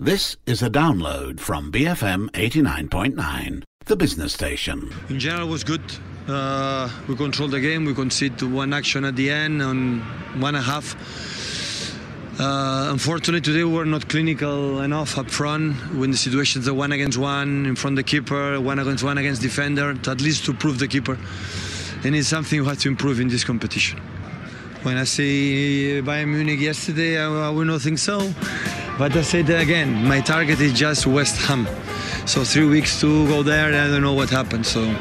This is a download from BFM 89.9, the business station. In general, was good. Uh, we controlled the game. We conceded one action at the end on one and a half. Uh, unfortunately, today we were not clinical enough up front when the situations are one against one in front of the keeper, one against one against defender, at least to prove the keeper. And it's something we have to improve in this competition. When I say uh, Bayern Munich yesterday, I, I will not think so. But I said again, my target is just West Ham. So three weeks to go there, I don't know what happened. So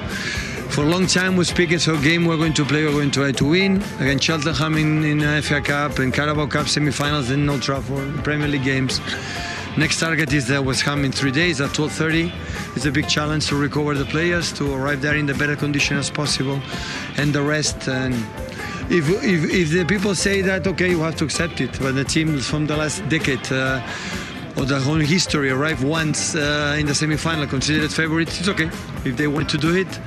for a long time we're speaking, so game we're going to play, we're going to try to win against Cheltenham in, in FA Cup and Carabao Cup semi-finals in Old Trafford, Premier League games. Next target is the West Ham in three days at 12.30. It's a big challenge to recover the players, to arrive there in the better condition as possible, and the rest. And if, if, if the people say that, okay, you have to accept it. But the team from the last decade uh, or the whole history arrive once uh, in the semi-final, considered favorites, it's okay. If they want to do it,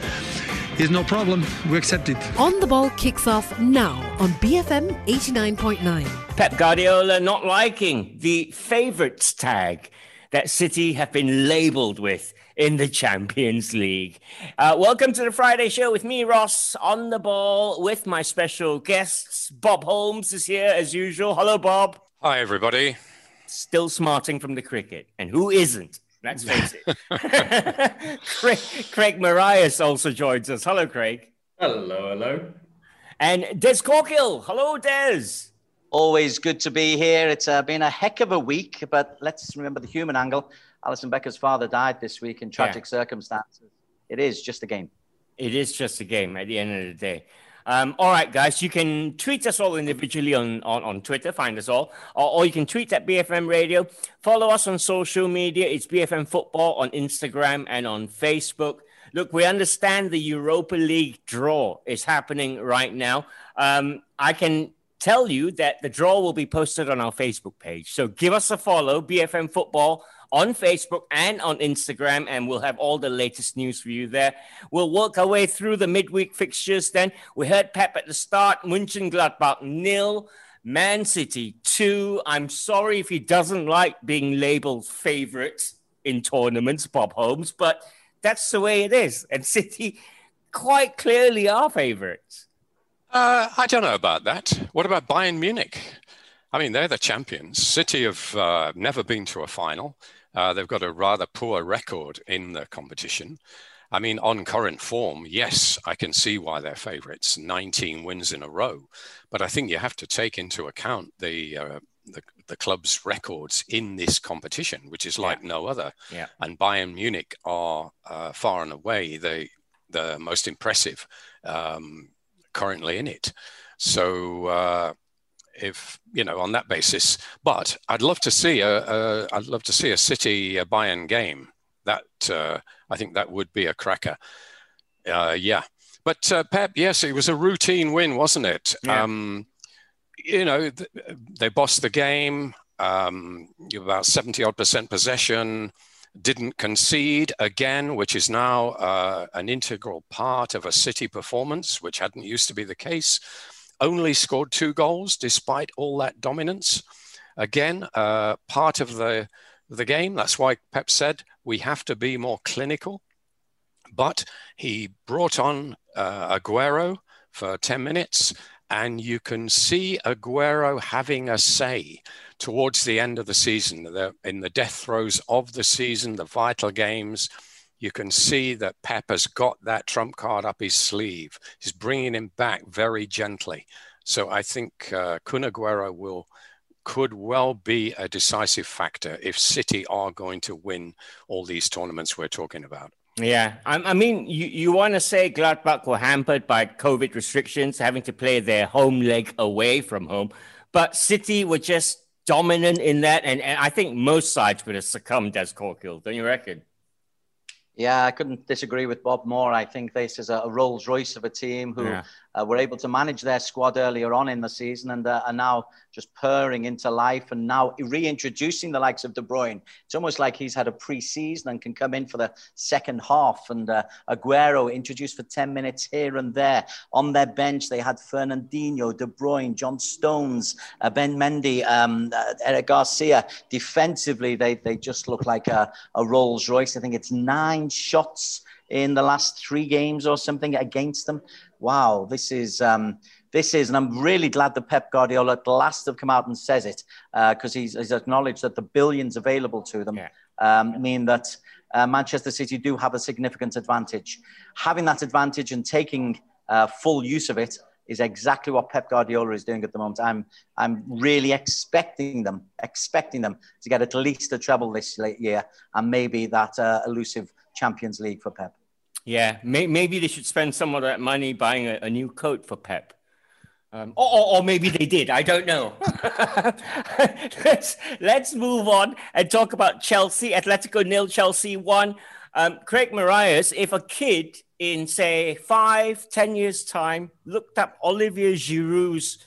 it's no problem. We accept it. On the Ball kicks off now on BFM 89.9. Pep Guardiola not liking the favourites tag that City have been labelled with in the Champions League. Uh, welcome to the Friday show with me, Ross, on the ball with my special guests. Bob Holmes is here as usual. Hello, Bob. Hi, everybody. Still smarting from the cricket. And who isn't? Let's face it. Craig, Craig Marias also joins us. Hello, Craig. Hello, hello. And Des Corkill. Hello, Des. Always good to be here. It's uh, been a heck of a week, but let's remember the human angle. Alisson Becker's father died this week in tragic yeah. circumstances. It is just a game. It is just a game at the end of the day. Um, all right, guys, you can tweet us all individually on, on, on Twitter, find us all, or, or, you can tweet at BFM Radio. Follow us on social media. It's BFM Football on Instagram and on Facebook. Look, we understand the Europa League draw is happening right now. Um, I can tell you that the draw will be posted on our Facebook page. So give us a follow, BFM Football on Facebook and on Instagram, and we'll have all the latest news for you there. We'll work our way through the midweek fixtures then. We heard Pep at the start, Mönchengladbach nil, Man City two. I'm sorry if he doesn't like being labeled favourites in tournaments, Bob Holmes, but that's the way it is. And City quite clearly are favourites. Uh, I don't know about that. What about Bayern Munich? I mean, they're the champions. City have uh, never been to a final. Uh, they've got a rather poor record in the competition. I mean, on current form, yes, I can see why they're favourites. 19 wins in a row, but I think you have to take into account the uh, the, the, club's records in this competition, which is like yeah. no other. Yeah. And Bayern Munich are uh, far and away the the most impressive um, currently in it. So uh, if you know on that basis. But I'd love to see a, a I'd love to see a City a Bayern game. That uh, I think that would be a cracker. Uh, yeah, but uh, Pep, yes, it was a routine win, wasn't it? Yeah. Um, you know, th- they bossed the game. Um, about seventy odd percent possession. Didn't concede again, which is now uh, an integral part of a City performance, which hadn't used to be the case only scored two goals despite all that dominance. Again, uh, part of the the game. That's why Pep said we have to be more clinical. But he brought on uh, Aguero for 10 minutes, and you can see Aguero having a say towards the end of the season, the, in the death throes of the season, the vital games you can see that Pep has got that trump card up his sleeve. He's bringing him back very gently. So I think uh, Kun Aguero will could well be a decisive factor if City are going to win all these tournaments we're talking about. Yeah, I, I mean, you, you want to say Gladbach were hampered by COVID restrictions, having to play their home leg away from home, but City were just dominant in that, and, and I think most sides would have succumbed Des Corkill, don't you reckon? Yeah, I couldn't disagree with Bob more. I think this is a Rolls Royce of a team who yeah. Uh, were able to manage their squad earlier on in the season and uh, are now just purring into life and now reintroducing the likes of De Bruyne. It's almost like he's had a pre-season and can come in for the second half. And uh, Aguero introduced for 10 minutes here and there. On their bench, they had Fernandinho, De Bruyne, John Stones, uh, Ben Mendy, um, uh, Eric Garcia. Defensively, they, they just look like a, a Rolls Royce. I think it's nine shots in the last three games or something against them. Wow, this is um, this is, and I'm really glad that Pep Guardiola at last have come out and says it because uh, he's, he's, acknowledged that the billions available to them yeah. um, mean that uh, Manchester City do have a significant advantage. Having that advantage and taking uh, full use of it is exactly what Pep Guardiola is doing at the moment. I'm I'm really expecting them, expecting them to get at least a treble this year, and maybe that uh, elusive Champions League for Pep. Yeah, may, maybe they should spend some of that money buying a, a new coat for Pep. Um, or, or, maybe they did. I don't know. let's, let's move on and talk about Chelsea. Atletico nil, Chelsea one. Um, Craig Marias, if a kid in, say, five, ten years' time looked up Olivier Giroud's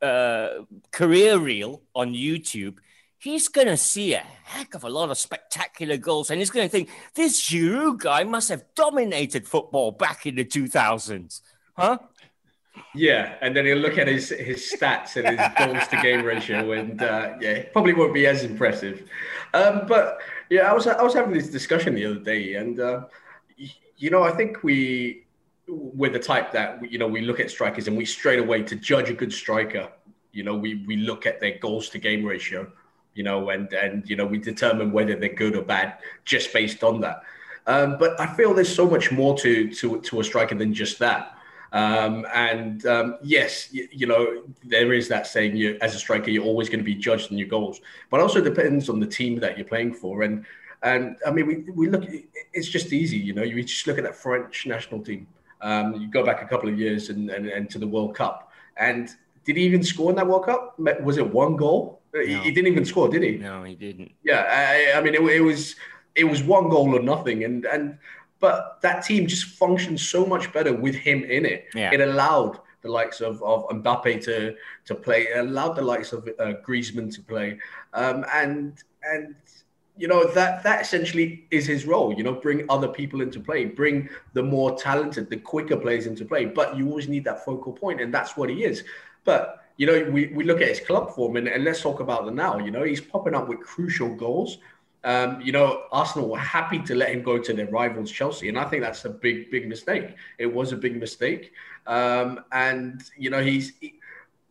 uh, career reel on YouTube, he's going to see a heck of a lot of spectacular goals. And he's going to think, this Giroud guy must have dominated football back in the 2000s. Huh? Yeah, and then he'll look at his his stats and his goals to game ratio, and uh, yeah, probably won't be as impressive. Um, but yeah, I was I was having this discussion the other day, and uh, you know, I think we we're the type that you know we look at strikers and we straight away to judge a good striker. You know, we we look at their goals to game ratio, you know, and and you know we determine whether they're good or bad just based on that. Um, but I feel there's so much more to to to a striker than just that. Um, and um, yes, you, you, know, there is that saying you as a striker, you're always going to be judged on your goals, but also depends on the team that you're playing for. And and I mean, we, we look, it's just easy, you know, you just look at that French national team. Um, you go back a couple of years and, and, and to the World Cup. And did he even score in that World Cup? Was it one goal? No. He, he, didn't even score, did he? No, he didn't. Yeah, I, I mean, it, it was it was one goal or nothing, and and but that team just functioned so much better with him in it. Yeah. It allowed the likes of, of Mbappe to to play. It allowed the likes of uh, Griezmann to play, um, and and you know that that essentially is his role. You know, bring other people into play, bring the more talented, the quicker players into play. But you always need that focal point, and that's what he is. But you know, we, we look at his club form, and, and let's talk about the now. You know, he's popping up with crucial goals um, you know, Arsenal were happy to let him go to their rivals, Chelsea. And I think that's a big, big mistake. It was a big mistake. Um, and, you know, he's. He,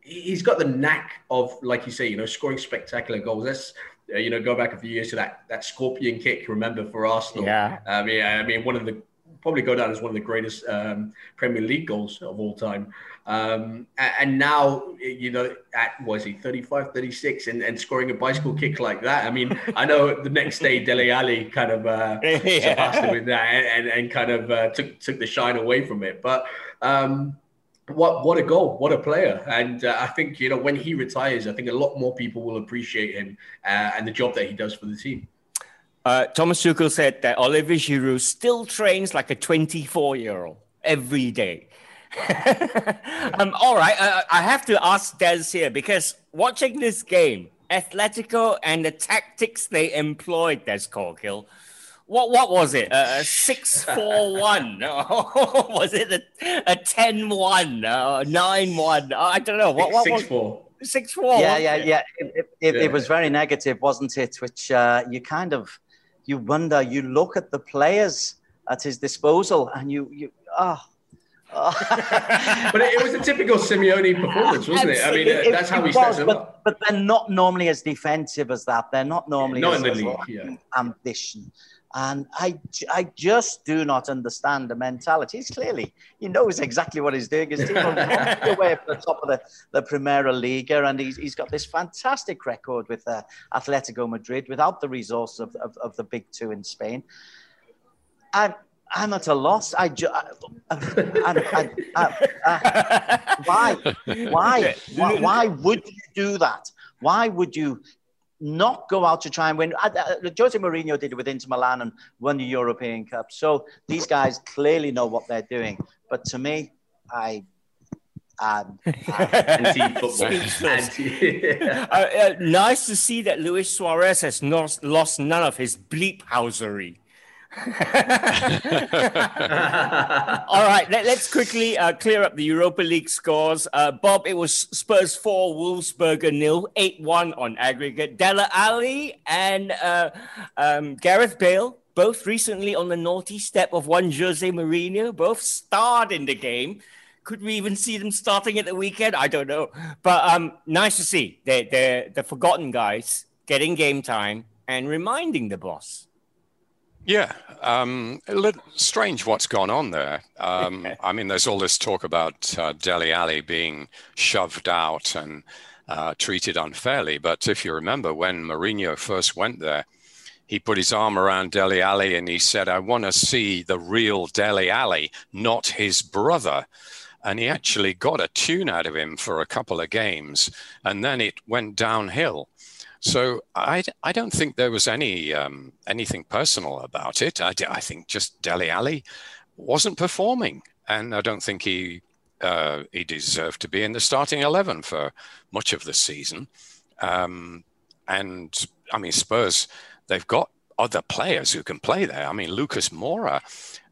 he's got the knack of, like you say, you know, scoring spectacular goals. That's, uh, you know, go back a few years to that that scorpion kick. Remember for Arsenal? Yeah. I mean, I mean, one of the probably go down as one of the greatest um, Premier League goals of all time. Um, and now, you know, at was he 35, 36 and, and scoring a bicycle kick like that? I mean, I know the next day Dele Alli kind of uh, yeah. surpassed him with that and, and, and kind of uh, took took the shine away from it. But um, what what a goal, what a player! And uh, I think you know when he retires, I think a lot more people will appreciate him uh, and the job that he does for the team. Uh, Thomas Tuchel said that Olivier Giroud still trains like a 24 year old every day. um, all right, uh, I have to ask Des here because watching this game, Atletico and the tactics they employed, Des Corkill, what what was it? A six four one? was it a, a ten one? A nine one? I don't know. What what six four? Six four. Yeah, yeah, yeah. It, it, yeah. it, was very negative, wasn't it? Which uh, you kind of you wonder. You look at the players at his disposal, and you you ah. Oh, but it, it, was a typical Simeone performance, wasn't it? I mean, it, that's how he sets them but, up. But they're not normally as defensive as that. They're not normally not as, in the league, yeah. ambition. And I, I just do not understand the mentality. He's clearly, he knows exactly what he's doing. His team are away at the top of the, the Primera Liga, and he's, he's got this fantastic record with uh, Atletico Madrid without the resource of, of, of the big two in Spain. And I'm at a loss. I, ju- I, I, I, why? why? Why? Why would you do that? Why would you not go out to try and win. Uh, uh, Jose Mourinho did it with Inter Milan and won the European Cup. So these guys clearly know what they're doing. But to me, I um, uh, uh, nice to see that Luis Suarez has not, lost none of his bleep housery. All right, let, us quickly uh, clear up the Europa League scores. Uh, Bob, it was Spurs 4, Wolfsberger nil, 8 1 on aggregate. Dele Alli and uh, um, Gareth Bale, both recently on the naughty step of one Jose Mourinho, both starred in the game. Could we even see them starting at the weekend? I don't know. But um, nice to see they're, they're the forgotten guys getting game time and reminding the boss. Yeah, um, a little strange what's gone on there. Um, I mean, there's all this talk about uh, Dele Alli being shoved out and uh, treated unfairly. But if you remember, when Mourinho first went there, he put his arm around Dele Alli and he said, I want to see the real Dele Alli, not his brother. And he actually got a tune out of him for a couple of games. And then it went downhill. So I, I don't think there was any um, anything personal about it. I, I think just Dele Alli wasn't performing, and I don't think he uh, he deserved to be in the starting eleven for much of the season. Um, and I mean, Spurs they've got other players who can play there. I mean, Lucas Moura,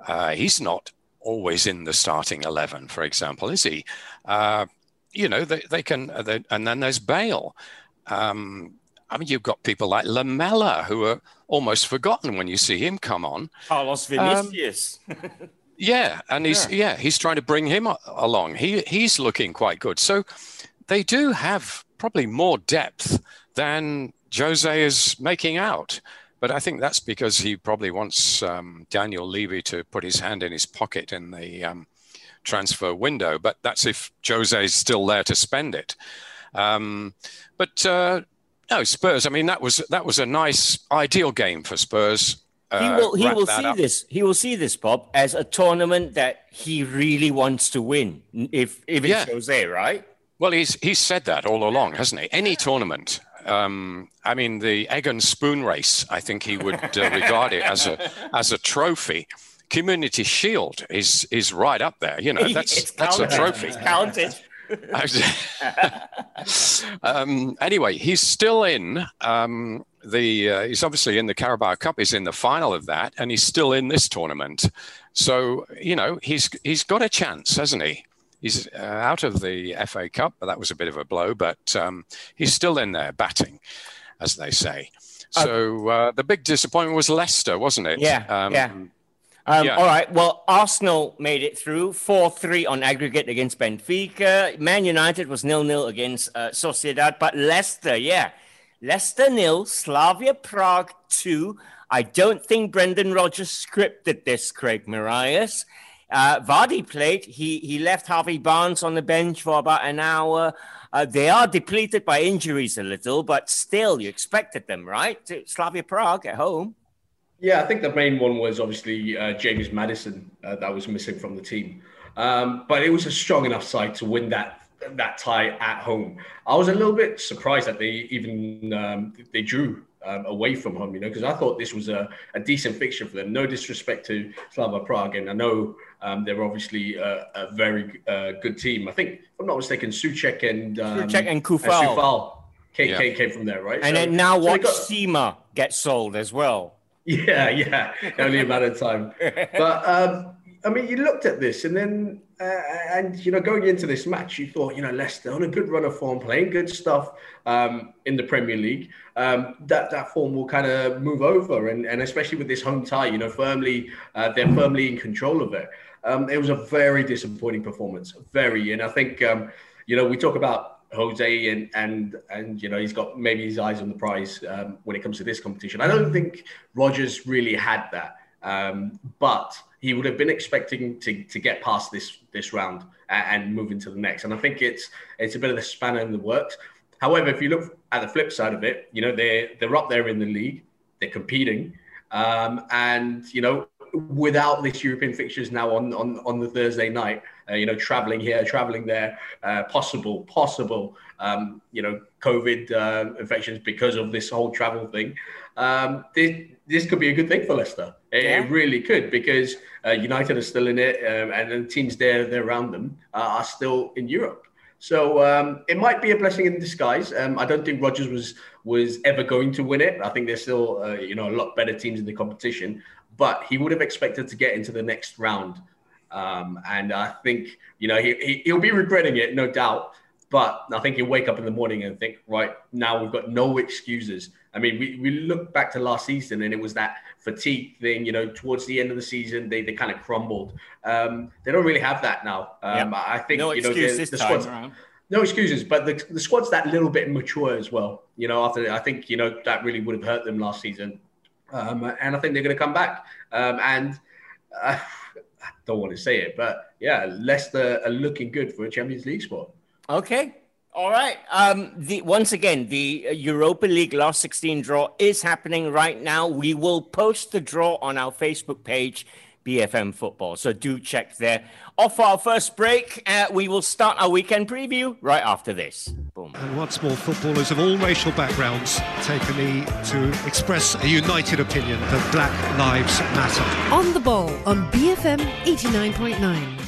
uh, he's not always in the starting eleven, for example, is he? Uh, you know, they, they can, they, and then there's Bale. Um, I mean, you've got people like Lamela who are almost forgotten when you see him come on. Carlos Vinicius. Um, yeah, and he's yeah. yeah. he's trying to bring him along. He he's looking quite good. So they do have probably more depth than Jose is making out. But I think that's because he probably wants um, Daniel Levy to put his hand in his pocket in the um, transfer window. But that's if Jose is still there to spend it. Um, but uh, no, Spurs. I mean, that was that was a nice, ideal game for Spurs. Uh, he will he will see up. this he will see this Bob as a tournament that he really wants to win if if it yeah. Jose right. Well, he's he's said that all along, hasn't he? Any tournament. Um, I mean, the egg and spoon race. I think he would uh, regard it as a as a trophy. Community Shield is is right up there. You know, that's that's a trophy. It's counted. um, anyway, he's still in um, the. Uh, he's obviously in the Carabao Cup. He's in the final of that, and he's still in this tournament. So you know, he's he's got a chance, hasn't he? He's uh, out of the FA Cup, but that was a bit of a blow. But um, he's still in there batting, as they say. Uh, so uh, the big disappointment was Leicester, wasn't it? Yeah, um, yeah. Um, yeah. All right. Well, Arsenal made it through 4 3 on aggregate against Benfica. Man United was nil nil against uh, Sociedad. But Leicester, yeah. Leicester nil, Slavia Prague 2. I don't think Brendan Rodgers scripted this, Craig Marias. Uh, Vardy played. He, he left Harvey Barnes on the bench for about an hour. Uh, they are depleted by injuries a little, but still, you expected them, right? Slavia Prague at home. Yeah, I think the main one was obviously uh, James Maddison uh, that was missing from the team. Um, but it was a strong enough side to win that that tie at home. I was a little bit surprised that they even um, they drew um, away from home, you know, because I thought this was a, a, decent fixture for them. No disrespect to Slavia Prague, and I know um, they're obviously a, a very uh, good team. I think, if I'm not mistaken, Souček and um, Souček and Coufal. And Coufal came, yeah. came, came, from there, right? And so, then now so watch got... Sima get sold as well. Yeah, yeah, only a matter of time. But um, I mean, you looked at this, and then uh, and you know, going into this match, you thought, you know, Leicester on a good run of form, playing good stuff um, in the Premier League. Um, that that form will kind of move over, and and especially with this home tie, you know, firmly uh, they're firmly in control of it. Um, it was a very disappointing performance, very, and I think um, you know we talk about Jose and and and you know he's got maybe his eyes on the prize um, when it comes to this competition. I don't think Rodgers really had that, um, but he would have been expecting to, to get past this this round and, move into the next. And I think it's it's a bit of the spanner in the works. However, if you look at the flip side of it, you know they're they're up there in the league, they're competing, um, and you know without this European fixtures now on on, on the Thursday night, uh, you know, traveling here, traveling there, uh, possible, possible, um, you know, COVID uh, infections because of this whole travel thing. Um, this, this could be a good thing for Leicester. It, yeah. it really could because uh, United are still in it, um, and the teams there, there around them uh, are still in Europe. So um, it might be a blessing in disguise. Um, I don't think Rodgers was was ever going to win it. I think there's still uh, you know a lot better teams in the competition, but he would have expected to get into the next round. Um, and I think you know he, he he'll be regretting it, no doubt. But I think he'll wake up in the morning and think, right now we've got no excuses. I mean, we, we look back to last season and it was that fatigue thing, you know, towards the end of the season, they, they kind of crumbled. Um, they don't really have that now. Um, yep. I think, no you know, the, the squad's, around. no excuses, but the, the squad's that little bit mature as well. You know, after I think, you know, that really would have hurt them last season. Um, and I think they're going to come back. Um, and uh, I don't want to say it, but yeah, Leicester are looking good for a Champions League spot. Okay, all right. Um, the once again, the Europa League last 16 draw is happening right now. We will post the draw on our Facebook page, BFM Football. So do check there. Off our first break, uh, we will start our weekend preview right after this. Boom. And once more, footballers of all racial backgrounds take a knee to express a united opinion that Black Lives Matter. On the ball on BFM 89.9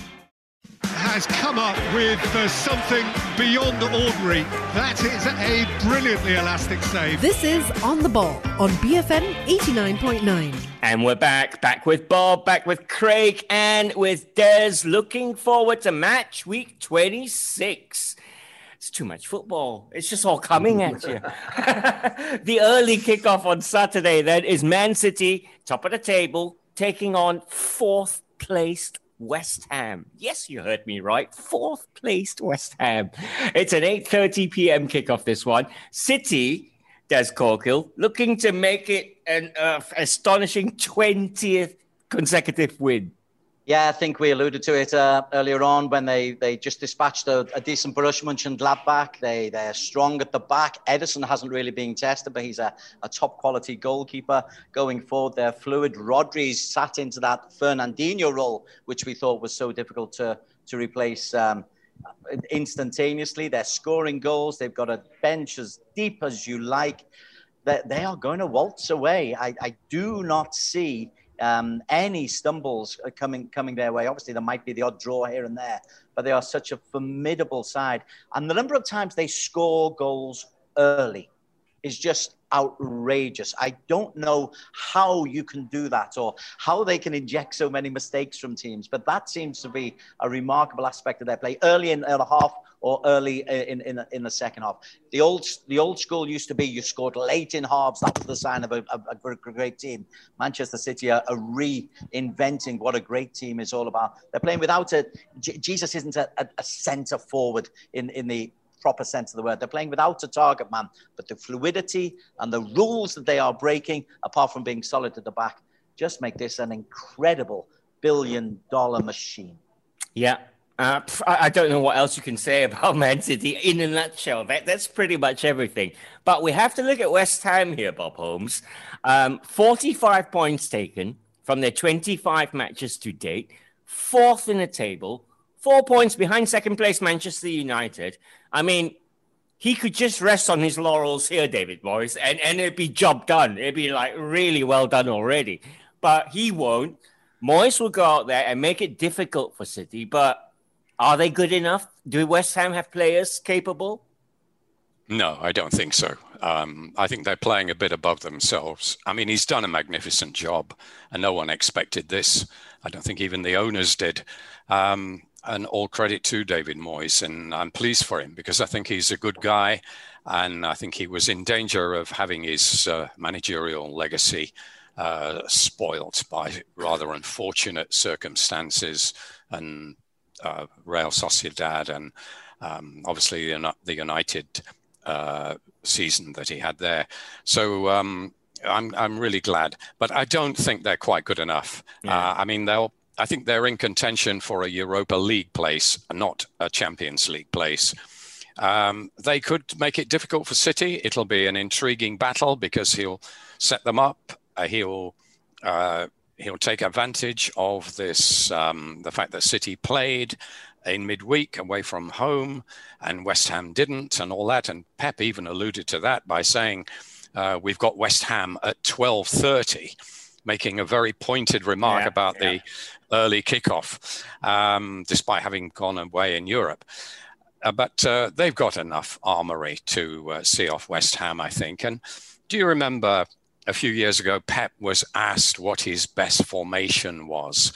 has come up with uh, something beyond ordinary. That is a brilliantly elastic save. This is On the Ball on BFM 89.9. And we're back, back with Bob, back with Craig, and with Des. Looking forward to match week 26 it's too much football. It's just all coming at you. the early kickoff on Saturday then is Man City, top of the table, taking on fourth placed West Ham. Yes, you heard me right. Fourth placed West Ham. It's an 8:30 p.m. kickoff. This one. City, Des Corkill, looking to make it an uh, astonishing 20th consecutive win. Yeah, I think we alluded to it uh, earlier on when they, they just dispatched a, a decent Borussia Mönchengladbach. They, they're strong at the back. Ederson hasn't really been tested, but he's a, a top quality goalkeeper going forward. They're fluid. Rodri's sat into that Fernandinho role, which we thought was so difficult to, to replace um, instantaneously. They're scoring goals. They've got a bench as deep as you like. They, they are going to waltz away. I, I do not see um, any stumbles coming coming their way. Obviously, there might be the odd draw here and there, but they are such a formidable side. And the number of times they score goals early is just outrageous. I don't know how you can do that or how they can inject so many mistakes from teams, but that seems to be a remarkable aspect of their play early in the half or early uh, in, in, in the second half. The old, the old school used to be you scored late in halves. That was the sign of a, a, a great team. Manchester City are, are, reinventing what a great team is all about. They're playing without a, Jesus isn't a, a centre forward in, in the proper sense of the word. They're playing without a target man, but the fluidity and the rules that they are breaking, apart from being solid at the back, just make this an incredible billion dollar machine. Yeah. Uh, I don't know what else you can say about Man City in a nutshell. That, that's pretty much everything. But we have to look at West Ham here, Bob Holmes. Um, 45 points taken from their 25 matches to date, fourth in the table, four points behind second place Manchester United. I mean, he could just rest on his laurels here, David Moyes, and, and it'd be job done. It'd be like really well done already. But he won't. Moyes will go out there and make it difficult for City. But are they good enough? Do West Ham have players capable? No, I don't think so. Um, I think they're playing a bit above themselves. I mean, he's done a magnificent job, and no one expected this. I don't think even the owners did. Um, and all credit to David Moyes. And I'm pleased for him because I think he's a good guy. And I think he was in danger of having his uh, managerial legacy uh, spoilt by rather unfortunate circumstances and uh, Real Sociedad and um, obviously the United uh, season that he had there. So um, I'm, I'm really glad. But I don't think they're quite good enough. Yeah. Uh, I mean, they'll I think they're in contention for a Europa League place, not a Champions League place. Um, they could make it difficult for City. It'll be an intriguing battle because he'll set them up. Uh, he'll uh, he'll take advantage of this, um, the fact that City played in midweek away from home and West Ham didn't and all that. And Pep even alluded to that by saying, uh, we've got West Ham at 12.30, making a very pointed remark Yeah, about yeah. the early kickoff, um, despite having gone away in Europe. Uh, but uh, they've got enough armory to uh, see off West Ham, I think. And do you remember a few years ago, Pep was asked what his best formation was?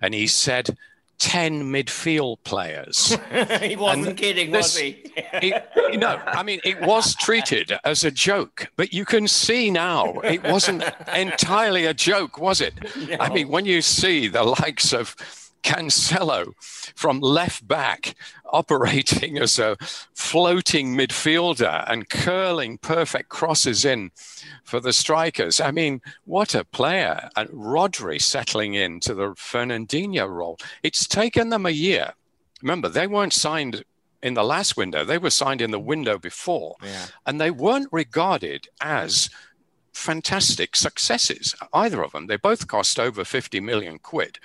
And he said 10 midfield players. he wasn't And kidding, this- was he? it, you know, I mean, it was treated as a joke, but you can see now it wasn't entirely a joke, was it? I mean, when you see the likes of Cancelo from left back operating as a floating midfielder and curling perfect crosses in for the strikers. I mean, what a player. And Rodri settling into the Fernandinho role. It's taken them a year. Remember, they weren't signed in the last window, they were signed in the window before. Yeah. And they weren't regarded as fantastic successes, either of them. They both cost over 50 million quid.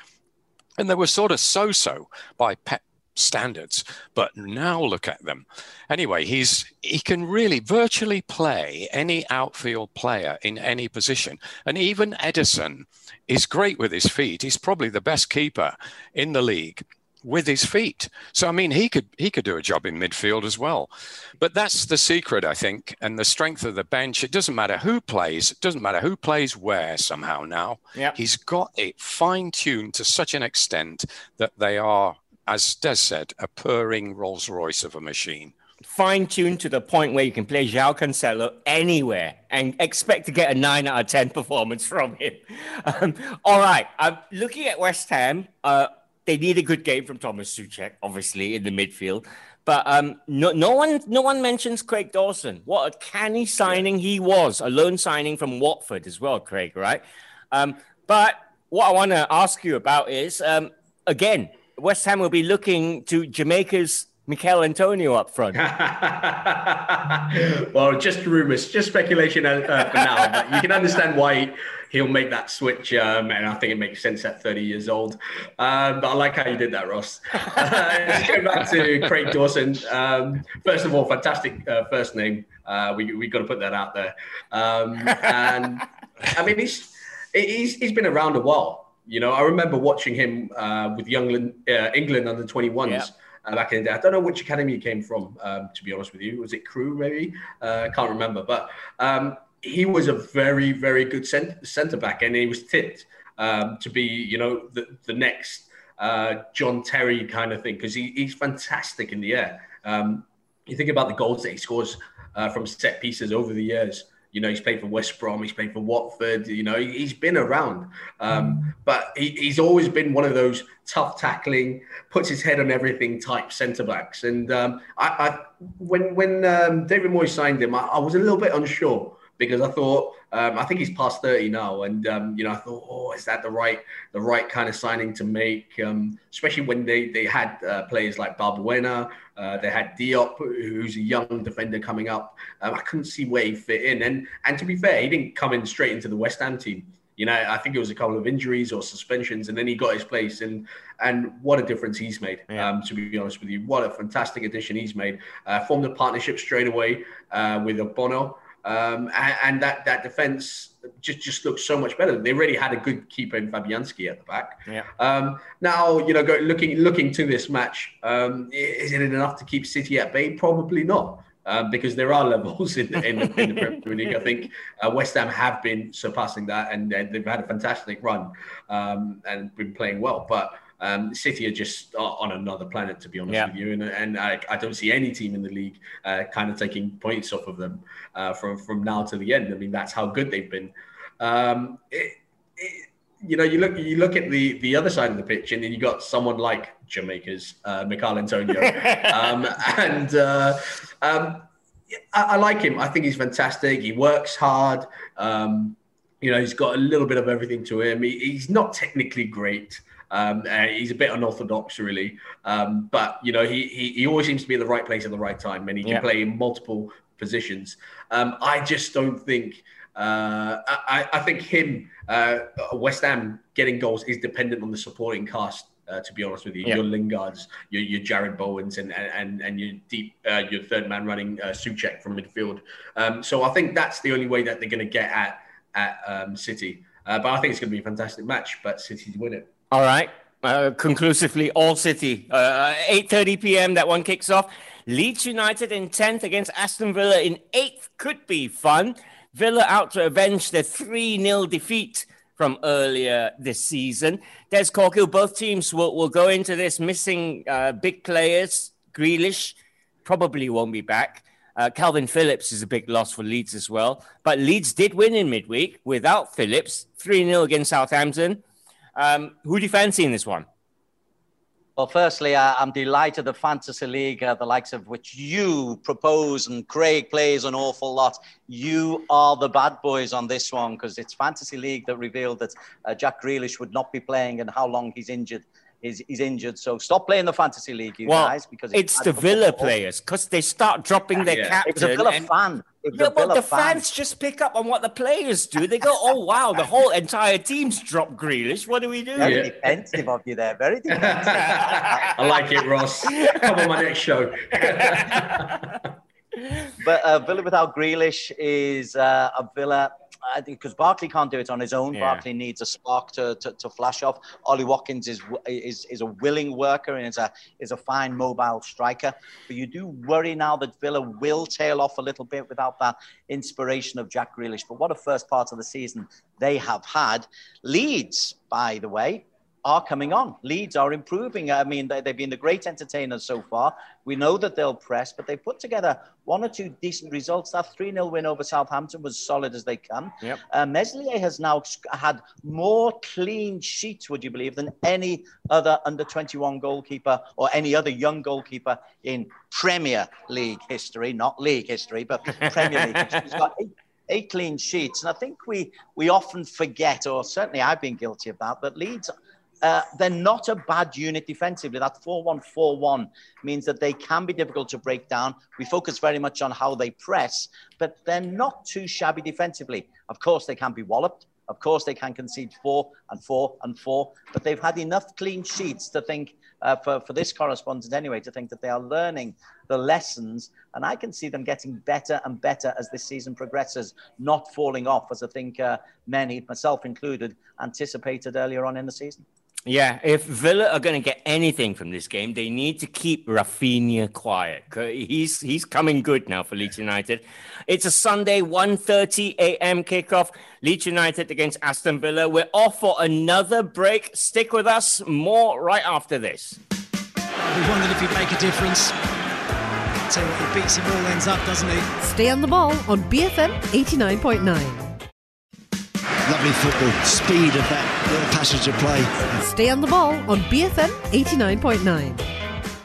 And they were sort of so so by Pep standards. But now look at them. Anyway, he's he can really virtually play any outfield player in any position. And even Ederson is great with his feet. He's probably the best keeper in the league with his feet. So I mean, he could he could do a job in midfield as well. But that's the secret, I think, and the strength of the bench. It doesn't matter who plays. It doesn't matter who plays where. Somehow now, Yeah. he's got it fine tuned to such an extent that they are, as Des said, a purring Rolls Royce of a machine. Fine tuned to the point where you can play João Cancelo anywhere and expect to get a nine out of 10 performance from him. Um, all right. Um, looking at West Ham, uh, they need a good game from Thomas Souček, obviously, in the midfield. But um, no, no one, no one mentions Craig Dawson. What a canny signing he was, a loan signing from Watford as well, Craig. Right? Um, but what I want to ask you about is, um, again, West Ham will be looking to Jamaica's Michail Antonio up front. well, just rumors, just speculation uh, uh, for now. But you can understand why he'll make that switch, um, and I think it makes sense at 30 years old. Um, but I like how you did that, Ross. Uh, let's go back to Craig Dawson. Um, first of all, fantastic uh, first name. Uh, we we got to put that out there. Um, and I mean, he's he's he's been around a while. You know, I remember watching him uh, with young uh, England under 21s Yeah. uh, back in the day. I don't know which academy he came from, um, to be honest with you. Was it Crewe, maybe? Uh, I can't remember. But um, he was a very, very good cent- centre back, and he was tipped um, to be, you know, the, the next uh, John Terry kind of thing because he, he's fantastic in the air. Um, you think about the goals that he scores uh, from set pieces over the years. You know, he's played for West Brom, he's played for Watford. You know, he, he's been around, um, but he, he's always been one of those tough tackling, puts his head on everything type centre backs. And um, I, I, when when um, David Moyes signed him, I, I was a little bit unsure because I thought um, I think he's past thirty now, and um, you know I thought, oh, is that the right the right kind of signing to make? Um, especially when they they had uh, players like Balbuena, uh, they had Diop, who's a young defender coming up. Um, I couldn't see where he fit in, and and to be fair, he didn't come in straight into the West Ham team. You know, I think it was a couple of injuries or suspensions, and then he got his place. And and what a difference he's made. Yeah. Um, to be honest with you, what a fantastic addition he's made. Uh, formed a partnership straight away uh, with Bono. Um, and, and that that defense just just looks so much better. They really had a good keeper in Fabianski at the back. Yeah. Um, now you know, go, looking looking to this match, um, is it enough to keep City at bay? Probably not. Um, because there are levels in, in, in the Premier League. I think uh, West Ham have been surpassing that, and uh, they've had a fantastic run um, and been playing well. But um, City are just on another planet, to be honest Yeah. with you. And, and I, I don't see any team in the league uh, kind of taking points off of them uh, from from now to the end. I mean, that's how good they've been. Um, it, it, you know, you look you look at the the other side of the pitch, and then you got someone like Jamaica's uh, Michail Antonio, um, and uh, um, I, I like him. I think he's fantastic. He works hard. Um, you know, he's got a little bit of everything to him. He, he's not technically great. Um, uh, he's a bit unorthodox, really. Um, but you know, he, he he always seems to be in the right place at the right time, and he can Yeah. play in multiple positions. Um, I just don't think Uh, I, I, think him, uh, West Ham getting goals is dependent on the supporting cast. Uh, to be honest with you, yeah. your Lingards, your, your Jarrod Bowens, and and and your deep, uh, your third man running uh, Soucek from midfield. Um, so I think that's the only way that they're going to get at at um, City. Uh, but I think it's going to be a fantastic match. But City win it. All right, uh, conclusively, all City. Uh, 8:30 p.m. That one kicks off. Leeds United in 10th against Aston Villa in 8th could be fun. Villa out to avenge the 3 0 defeat from earlier this season. Des Corkill, both teams will, will go into this missing uh, big players. Grealish probably won't be back. Uh, Kalvin Phillips is a big loss for Leeds as well. But Leeds did win in midweek without Phillips, 3 0 against Southampton. Um, who do you fancy in this one? Well, firstly, uh, I'm delighted the Fantasy League, uh, the likes of which you propose and Craig plays an awful lot. You are the bad boys on this one because it's Fantasy League that revealed that uh, Jack Grealish would not be playing and how long he's injured is, is injured. So stop playing the fantasy league, you well, guys, because it's, it's the Villa players because they start dropping their yeah. captain. It's a Villa and, fan. It's yeah, but the fan. fans just pick up on what the players do. They go, "Oh wow, the whole entire team's dropped Grealish. What do we do?" Very yeah. defensive of you there. Very defensive. I like it, Ross. Come on my next show. but uh, Villa without Grealish is uh, a Villa I think because Barkley can't do it on his own. Yeah. Barkley needs a spark to, to, to, flash off. Ollie Watkins is, is is a willing worker and is a is a fine mobile striker. But you do worry now that Villa will tail off a little bit without that inspiration of Jack Grealish. But what a first part of the season they have had. Leeds, by the way, are coming on. Leeds are improving. I mean, they, have been the great entertainers so far. We know that they'll press, but they put together one or two decent results. That 3 0 win over Southampton was solid as they come. Yep. Uh, Meslier has now had more clean sheets, would you believe, than any other under 21 goalkeeper or any other young goalkeeper in Premier League history, not league history, but Premier League. History. He's got eight eight clean sheets. And I think we we often forget, or certainly I've been guilty of that, that Leeds uh, they're not a bad unit defensively. That 4 1 4 1 means that they can be difficult to break down. We focus very much on how they press, but they're not too shabby defensively. Of course, they can be walloped. Of course, they can concede four and four and four, but they've had enough clean sheets to think, uh, for, for this correspondent anyway, to think that they are learning the lessons. And I can see them getting better and better as this season progresses, not falling off, as I think uh, many, myself included, anticipated earlier on in the season. Yeah, if Villa are going to get anything from this game, they need to keep Raphinha quiet. He's he's coming good now for Leeds United. It's a Sunday 1:30 a.m. kickoff. Leeds United against Aston Villa. We're off for another break. Stick with us. More right after this. We wondered if he'd make a difference. So he beats him all ends up, doesn't he? Stay on the ball on BFM 89.9 lovely football, speed of that little passage of play. Stay on the ball on BFM 89.9.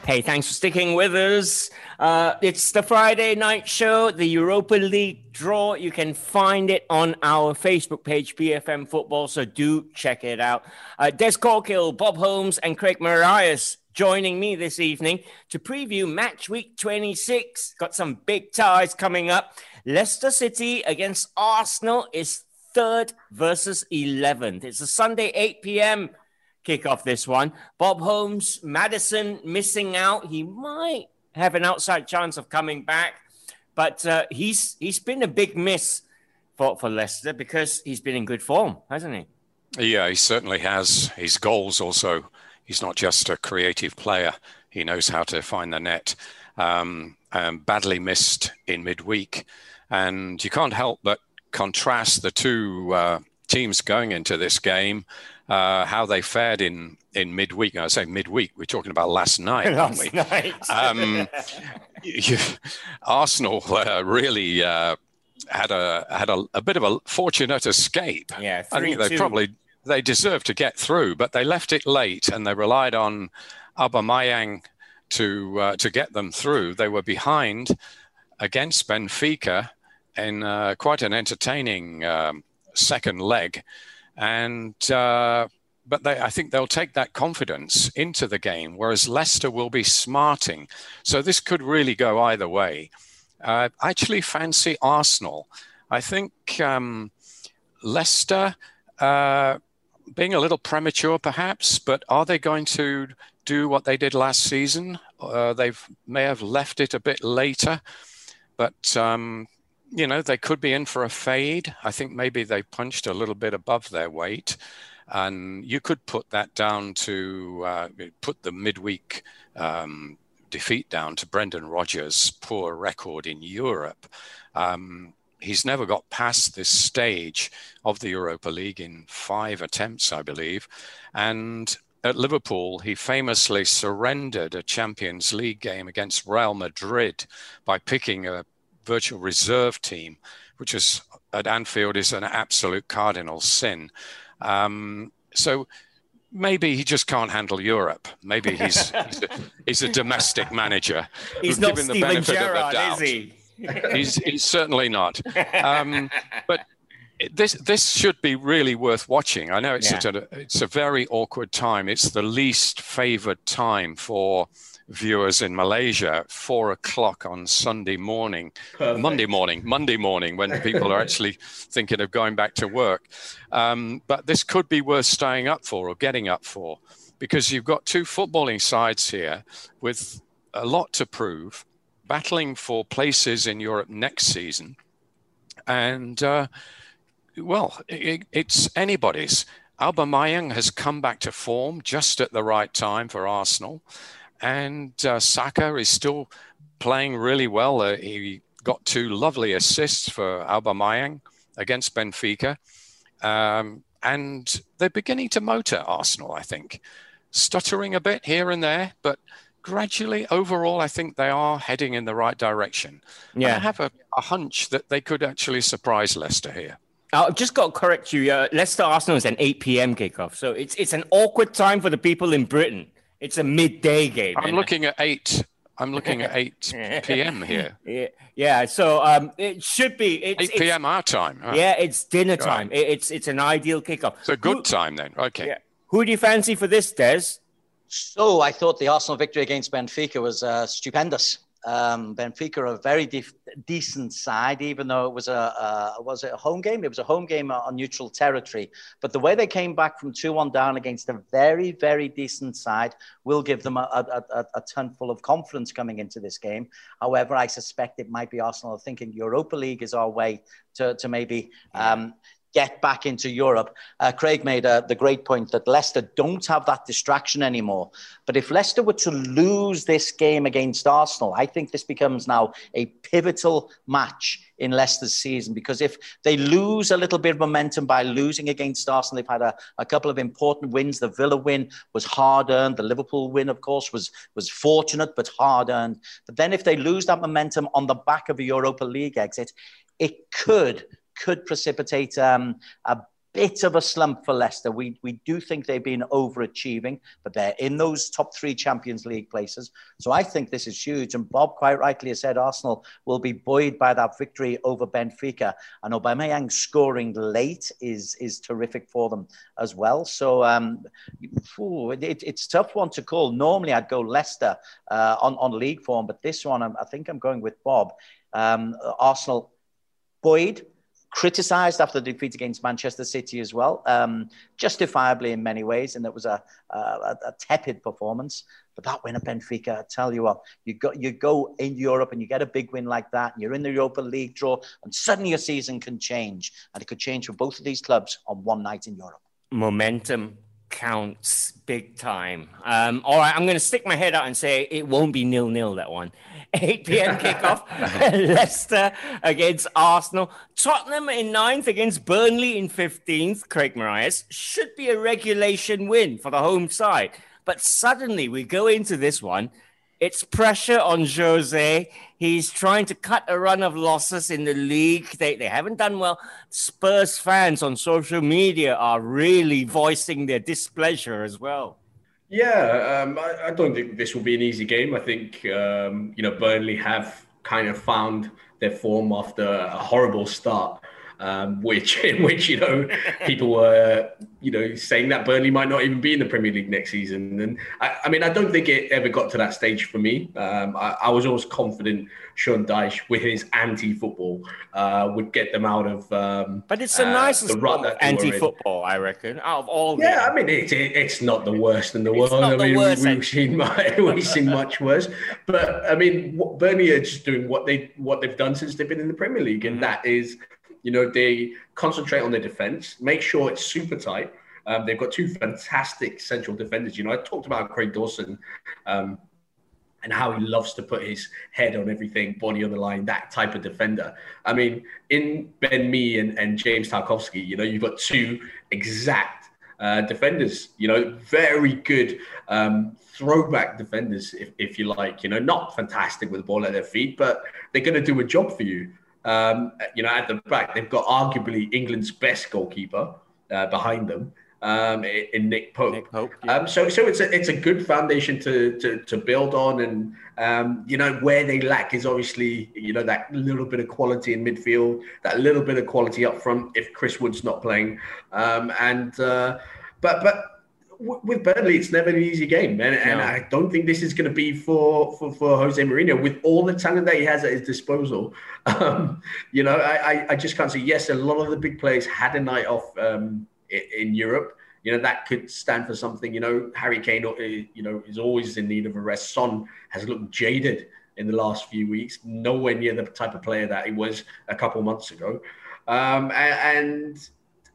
Hey, thanks for sticking with us. Uh, it's the Friday night show, the Europa League draw. You can find it on our Facebook page, BFM Football, so do check it out. Uh, Des Corkill, Bob Holmes, and Craig Marias joining me this evening to preview match week 26. Got some big ties coming up. Leicester City against Arsenal is third versus 11th. It's a Sunday, 8 p.m. kickoff, this one. Bob Holmes, Maddison missing out. He might have an outside chance of coming back, but uh, he's he's been a big miss for, for Leicester because he's been in good form, hasn't he? Yeah, he certainly has. His goals also. He's not just a creative player. He knows how to find the net. Um, badly missed in midweek. And you can't help but contrast the two uh, teams going into this game, uh, how they fared in in midweek. I say midweek. We're talking about last night, last aren't we? Night. um, you, Arsenal uh, really uh, had a had a, a, bit of a fortunate escape. Yeah, I think they two. probably they deserved to get through, but they left it late and they relied on Aubameyang to uh, to get them through. They were behind against Benfica in uh, quite an entertaining um, second leg, and uh, but they, I think they'll take that confidence into the game, whereas Leicester will be smarting. So this could really go either way. Uh, I actually fancy Arsenal. I think um, Leicester, uh, being a little premature perhaps, but are they going to do what they did last season? Uh, they may have left it a bit later, but um, you know they could be in for a fade. I think maybe they punched a little bit above their weight, and you could put that down to uh, put the midweek um, defeat down to Brendan Rodgers' poor record in Europe. Um, he's never got past this stage of the Europa League in five attempts, I believe. And at Liverpool, he famously surrendered a Champions League game against Real Madrid by picking a virtual reserve team, which is at Anfield is an absolute cardinal sin. Um, so maybe he just can't handle Europe. Maybe he's he's, a, he's a domestic manager. He's not given Steven the benefit Gerrard, of the doubt. is he? he's, he's certainly not. Um, but this this should be really worth watching. I know it's yeah. a, it's a very awkward time. It's the least favored time for viewers in Malaysia. Four o'clock on Sunday morning, Perfect. Monday morning, Monday morning, when people are actually thinking of going back to work. Um, but this could be worth staying up for or getting up for, because you've got two footballing sides here with a lot to prove battling for places in Europe next season. And, uh, well, it, it's anybody's. Alba Aubameyang has come back to form just at the right time for Arsenal. And uh, Saka is still playing really well. Uh, he got two lovely assists for Aubameyang against Benfica. Um, and they're beginning to motor Arsenal, I think. Stuttering a bit here and there, but gradually, overall, I think they are heading in the right direction. Yeah. And I have a, a, hunch that they could actually surprise Leicester here. I've just got to correct you. Uh, Leicester Arsenal is an 8 p.m. kickoff. So it's, it's an awkward time for the people in Britain. It's a midday game. I'm looking at 8. I'm looking at 8 p.m. here. Yeah, yeah. so um, it should be it's, 8 p.m. our time. Yeah, it's dinner time. Right. it's it's an ideal kickoff. It's a good Who, time then. Okay. Yeah. Who do you fancy for this, Des? So I thought the Arsenal victory against Benfica was uh, stupendous. Um, Benfica are a very de- decent side, even though it was a, a, was it a home game. It was a home game on neutral territory. But the way they came back from two one down against a very very decent side will give them a, a, a, ton full of confidence coming into this game. However, I suspect it might be Arsenal thinking Europa League is our way to to maybe um, get back into Europe. Uh, Craig made uh, the great point that Leicester don't have that distraction anymore. But if Leicester were to lose this game against Arsenal, I think this becomes now a pivotal match in Leicester's season because if they lose a little bit of momentum by losing against Arsenal, they've had a, a couple of important wins. The Villa win was hard earned. The Liverpool win, of course, was was fortunate but hard earned. But then if they lose that momentum on the back of a Europa League exit, it could could precipitate um, a bit of a slump for Leicester. We, we do think they've been overachieving, but they're in those top three Champions League places. So I think this is huge. And Bob quite rightly has said Arsenal will be buoyed by that victory over Benfica. And Aubameyang scoring late is, is terrific for them as well. So um, ooh, it, it's tough one to call. Normally I'd go Leicester uh, on, on league form, but this one I'm, i think I'm going with Bob. Um, Arsenal buoyed criticised after the defeat against Manchester City as well, um, justifiably in many ways, and it was a, a, a, tepid performance. But that win at Benfica, I tell you what, you go you go in Europe and you get a big win like that, and you're in the Europa League draw, and suddenly your season can change, and it could change for both of these clubs on one night in Europe. Momentum counts big time. Um, all right, I'm going to stick my head out and say it won't be nil nil that one. 8 p.m. kickoff. Leicester against Arsenal. Tottenham in ninth against Burnley in 15th. Craig Marias should be a regulation win for the home side. But suddenly we go into this one it's pressure on Jose. He's trying to cut a run of losses in the league. They, they haven't done well. Spurs fans on social media are really voicing their displeasure as well. Yeah, um, I, I, don't think this will be an easy game. I think, um, you know, Burnley have kind of found their form after a horrible start. Um, which in which you know people were you know saying that Burnley might not even be in the Premier League next season. And I, I mean, I don't think it ever got to that stage for me. Um, I, I, was always confident Sean Dyche, with his anti-football, uh, would get them out of. Um, but it's a uh, nice anti-football, I reckon. Out of all, yeah, I mean, it, it, it's not the worst in the it's world. I mean, we, have seen we've seen much worse. But I mean, Burnley are just doing what they what they've done since they've been in the Premier League, and mm-hmm. that is you know, they concentrate on their defense, make sure it's super tight. Um, they've got two fantastic central defenders. You know, I talked about Craig Dawson um, and how he loves to put his head on everything, body on the line, that type of defender. I mean, in Ben Mee and, and James Tarkowski, you know, you've got two exact uh, defenders, you know, very good um, throwback defenders, if, if you like, you know, not fantastic with the ball at their feet, but they're going to do a job for you. Um, you know, at the back, they've got arguably England's best goalkeeper uh, behind them um, in Nick Pope. Nick Pope yeah. um, so, so it's a it's a good foundation to to, to build on, and um, you know where they lack is obviously you know that little bit of quality in midfield, that little bit of quality up front if Chris Wood's not playing, um, and uh, but but with Burnley, it's never an easy game, and, and no. I don't think this is going to be for, for, for Jose Mourinho with all the talent that he has at his disposal. Um, you know, I, I just can't say yes. A lot of the big players had a night off um, in, in Europe. You know that could stand for something. You know, Harry Kane, uh, you know, is always in need of a rest. Son has looked jaded in the last few weeks, nowhere near the type of player that he was a couple months ago. Um, and, and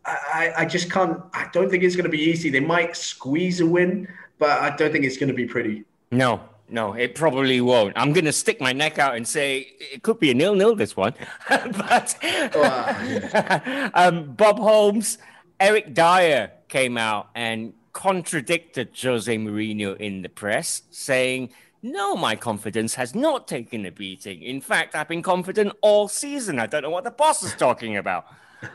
I, I just can't. I don't think it's going to be easy. They might squeeze a win, but I don't think it's going to be pretty. No, no, it probably won't. I'm going to stick my neck out and say it could be a nil-nil this one. but um, Bob Holmes, Eric Dier came out and contradicted Jose Mourinho in the press, saying, "No, my confidence has not taken a beating. In fact, I've been confident all season. I don't know what the boss is talking about."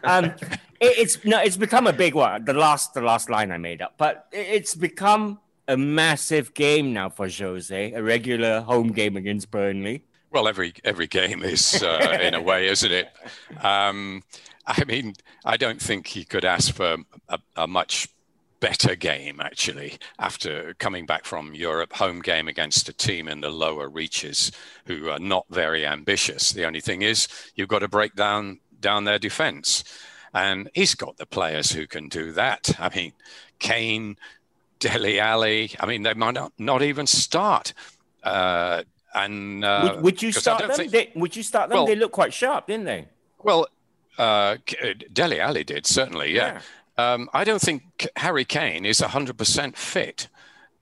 Um, it, it's no, it's become a big one. The last, the last line I made up, but it's become a massive game now for Jose, a regular home game against Burnley. Well, every every game is uh, in a way, isn't it? Um, I mean, I don't think he could ask for a, a, much better game actually after coming back from Europe home game against a team in the lower reaches who are not very ambitious. The only thing is you've got to break down down their defence. And he's got the players who can do that. I mean, Kane, Dele Alli. I mean, they might not, not even start. Uh, and uh, would, would, you start them? Think, they, would you start them? Well, they look quite sharp, didn't they? Well, uh, Dele Alli did certainly. Yeah. yeah. Um, I don't think Harry Kane is 100% fit.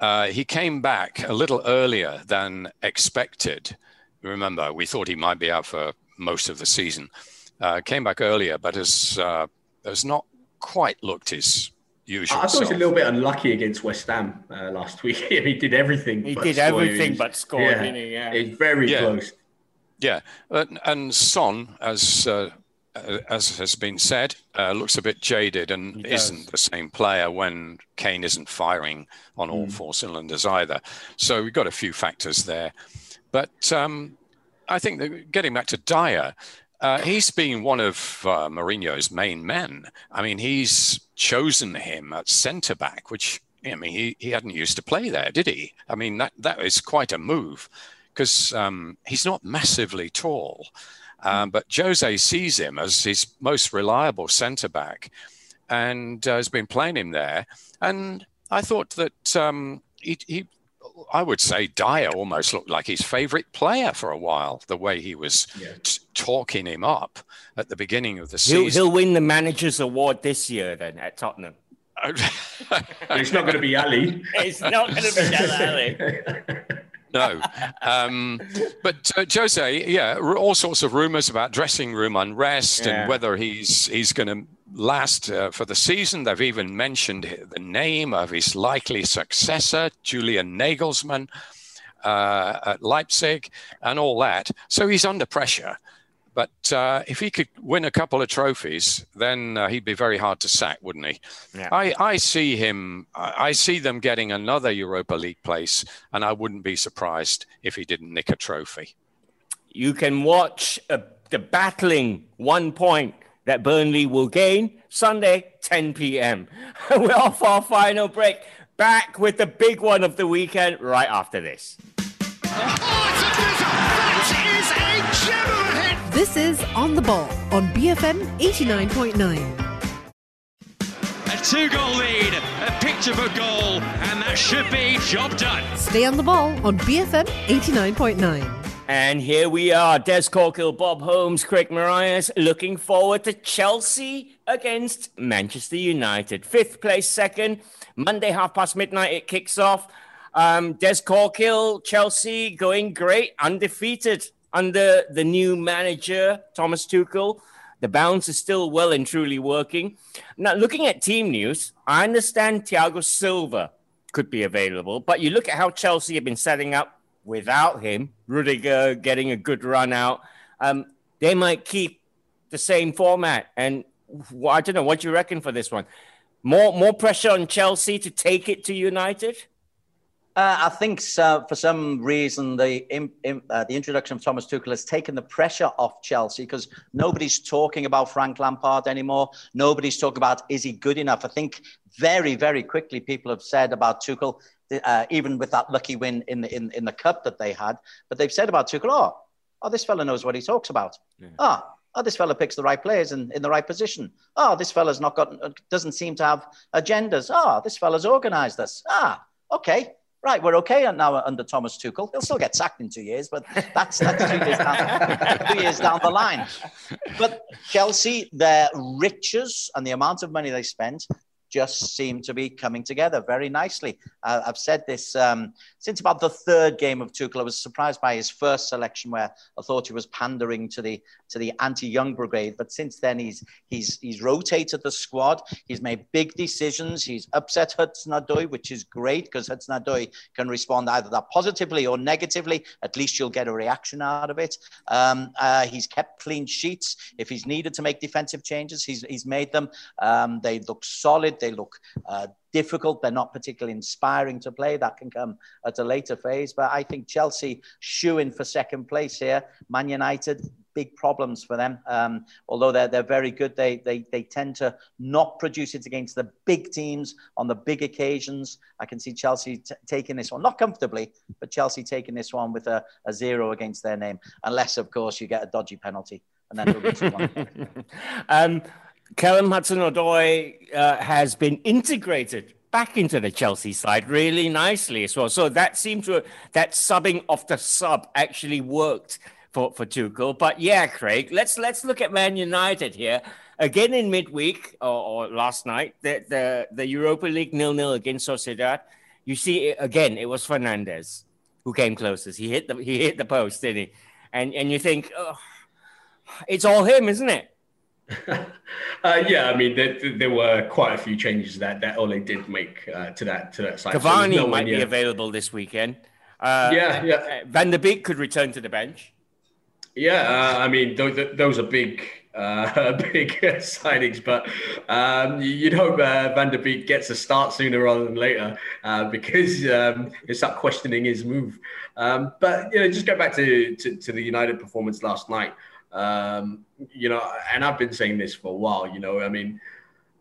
Uh, he came back a little earlier than expected. Remember, we thought he might be out for most of the season. Uh, came back earlier, but has uh, has not quite looked his usual. I thought he was a little bit unlucky against West Ham uh, last week. he did everything. He did everything but score, yeah, didn't he? Yeah, it's very yeah. close. Yeah, and Son, as uh, as has been said, uh, looks a bit jaded and isn't the same player when Kane isn't firing on all mm. four cylinders either. So we've got a few factors there, but um, I think that getting back to Dier, uh, he's been one of uh, Mourinho's main men. I mean, he's chosen him at centre back, which I mean, he, he hadn't used to play there, did he? I mean, that that is quite a move because um, he's not massively tall, um, but Jose sees him as his most reliable centre back, and uh, has been playing him there. And I thought that um, he, he I would say Dier almost looked like his favorite player for a while, the way he was yeah. t- talking him up at the beginning of the season. He'll, he'll win the manager's award this year then at Tottenham. it's not going to be Alli. it's not going to be Alli. no. Um, but uh, Jose, yeah, all sorts of rumors about dressing room unrest yeah. and whether he's he's going to last uh, for the season. They've even mentioned the name of his likely successor, Julian Nagelsmann, uh, at Leipzig, and all that. So he's under pressure. But uh, if he could win a couple of trophies, then uh, he'd be very hard to sack, wouldn't he? Yeah. I, I see him. I see them getting another Europa League place, and I wouldn't be surprised if he didn't nick a trophy. You can watch uh, the battling one point that Burnley will gain Sunday, 10 p.m. We're off our final break. Back with the big one of the weekend right after this. This is On the Ball on BFM 89.9 A two goal lead, a picture for goal, and that should be job done. Stay on the ball on BFM 89.9. And here we are, Des Corkill, Bob Holmes, Craig Marias, looking forward to Chelsea against Manchester United. Fifth place, second. Monday, half past midnight, it kicks off. Um, Des Corkill, Chelsea going great, undefeated under the new manager, Thomas Tuchel. The bounce is still well and truly working. Now, looking at team news, I understand Thiago Silva could be available, but you look at how Chelsea have been setting up without him, Rudiger getting a good run out. Um, they might keep the same format. And I don't know, what do you reckon for this one? More, more pressure on Chelsea to take it to United? Uh, I think so, for some reason the uh, the introduction of Thomas Tuchel has taken the pressure off Chelsea because nobody's talking about Frank Lampard anymore. Nobody's talking about is he good enough. I think very very quickly people have said about Tuchel, uh, even with that lucky win in the in, in the cup that they had, but they've said about Tuchel, oh, oh this fella knows what he talks about. Yeah. Ah, oh, this fella picks the right players in, in the right position. Oh, this fella's not got, doesn't seem to have agendas. Oh, this fella's organized us. Ah, okay right, we're okay now under Thomas Tuchel. He'll still get sacked in two years, but that's that's two years down, two years down the line. But Chelsea, their riches and the amount of money they spent just seem to be coming together very nicely. Uh, I've said this um, since about the third game of Tuchel. I was surprised by his first selection, where I thought he was pandering to the to the anti-young brigade. But since then, he's he's he's rotated the squad. He's made big decisions. He's upset Hudson-Odoi, which is great because Hudson-Odoi can respond either that positively or negatively. At least you'll get a reaction out of it. Um, uh, he's kept clean sheets. If he's needed to make defensive changes, he's he's made them. Um, they look solid. They look uh, difficult. They're not particularly inspiring to play. That can come at a later phase. But I think Chelsea shooing for second place here. Man United, big problems for them. Um, although they're, they're very good, they, they, they tend to not produce it against the big teams on the big occasions. I can see Chelsea t- taking this one, not comfortably, but Chelsea taking this one with a, a zero against their name, unless, of course, you get a dodgy penalty. And then it'll be um, Callum Hudson Odoi uh, has been integrated back into the Chelsea side really nicely as well. So that seemed to that subbing of the sub actually worked for, for Tuchel. But yeah, Craig, let's let's look at Man United here. Again in midweek or, or last night, the, the, the Europa League nil-nil against Sociedad. You see again, it was Fernandes who came closest. He hit the he hit the post, didn't he? And and you think, oh, it's all him, isn't it? uh, yeah, I mean, there, there, were quite a few changes that that Ole did make uh, to that to that side. Cavani so no might be available this weekend. Uh, yeah, yeah. Uh, Van der Beek could return to the bench. Yeah, uh, I mean, those, those are big, uh, big signings, but um, you'd hope Van der Beek gets a start sooner rather than later because um, you start questioning his move. Um, but you know, just go back to, to, to the United performance last night. Um, you know, and I've been saying this for a while. You know, I mean,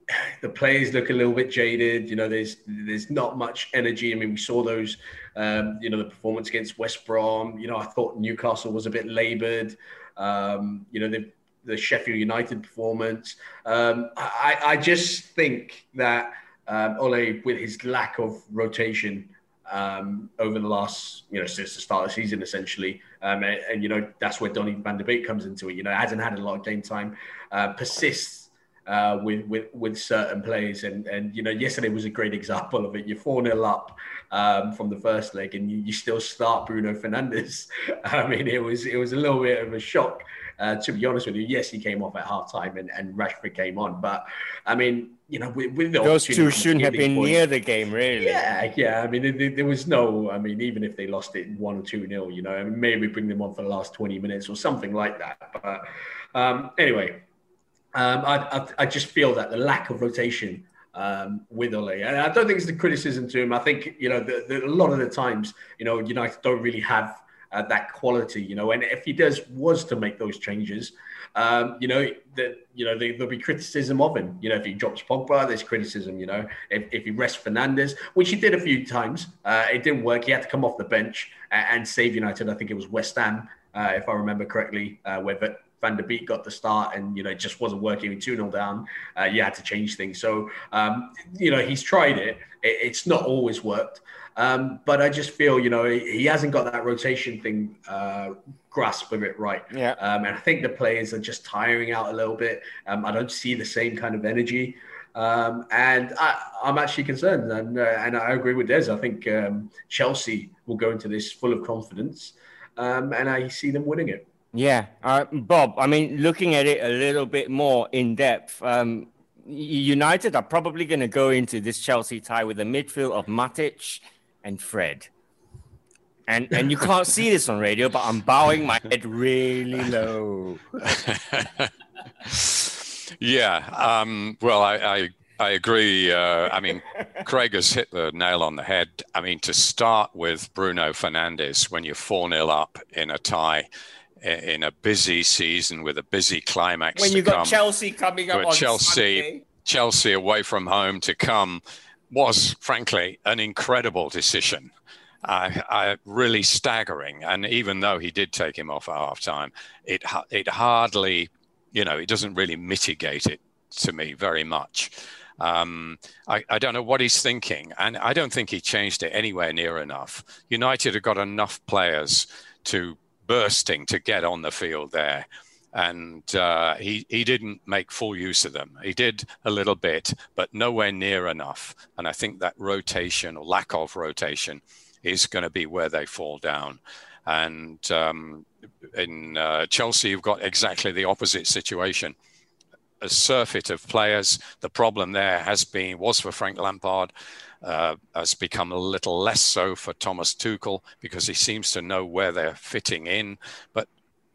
the players look a little bit jaded. You know, there's there's not much energy. I mean, we saw those. Um, you know, the performance against West Brom. You know, I thought Newcastle was a bit laboured. Um, you know, the the Sheffield United performance. Um, I, I just think that um, Ole, with his lack of rotation, um, over the last, you know, since the start of the season, essentially. Um, and, and, you know, that's where Donny van der Beek comes into it. You know, hasn't had a lot of game time, uh, persists uh, with, with with certain plays. And, and, you know, yesterday was a great example of it. You're 4 0 up um, from the first leg and you, you still start Bruno Fernandes. I mean, it was, it was a little bit of a shock. Uh, to be honest with you, yes, he came off at half time and, and Rashford came on. But I mean, you know, with, with those two shouldn't have been points, near the game, really. Yeah, yeah. I mean, there, there, was no. I mean, even if they lost it one or two nil, you know, I mean, maybe bring them on for the last twenty minutes or something like that. But um, anyway, um, I, I, I just feel that the lack of rotation um, with Ole. And I don't think it's the criticism to him. I think, you know, the, the, a lot of the times, you know, United don't really have uh, that quality, you know. And if he does was to make those changes, um, you know, that you know there, will be criticism of him. You know, if he drops Pogba, there's criticism. You know, if, if he rests Fernandes, which he did a few times, uh, it didn't work. He had to come off the bench and, and save United. I think it was West Ham, uh, if I remember correctly, uh, where Van der Beek got the start and, you know, it just wasn't working. with 2 0 down, uh, you had to change things. So, um, you know, he's tried it. it. It's not always worked. Um, but I just feel, you know, he, hasn't got that rotation thing uh, grasp of it right. Yeah. Um, and I think the players are just tiring out a little bit. Um, I don't see the same kind of energy. Um, and I, am actually concerned. And, uh, and I agree with Des. I think um, Chelsea will go into this full of confidence. Um, and I see them winning it. Yeah. Uh, Bob, I mean, looking at it a little bit more in depth, um, United are probably going to go into this Chelsea tie with a midfield of Matic and Fred. And and you can't see this on radio, but I'm bowing my head really low. yeah. Um, well, I, I I agree. Uh, I mean, Craig has hit the nail on the head. I mean, to start with Bruno Fernandes when you're 4 0 up in a tie in a busy season with a busy climax. When you got come, Chelsea coming up on Chelsea, Sunday. Chelsea away from home to come was frankly an incredible decision. Uh, uh, really staggering. And even though he did take him off at half time, it, it hardly, you know, it doesn't really mitigate it to me very much. Um, I, I, don't know what he's thinking, and I don't think he changed it anywhere near enough. United have got enough players to bursting to get on the field there and uh, he he didn't make full use of them. He did a little bit, but nowhere near enough. And I think that rotation or lack of rotation is going to be where they fall down. And um, in uh, Chelsea, you've got exactly the opposite situation. A surfeit of players. The problem there has been was for Frank Lampard. Uh, has become a little less so for Thomas Tuchel because he seems to know where they're fitting in. But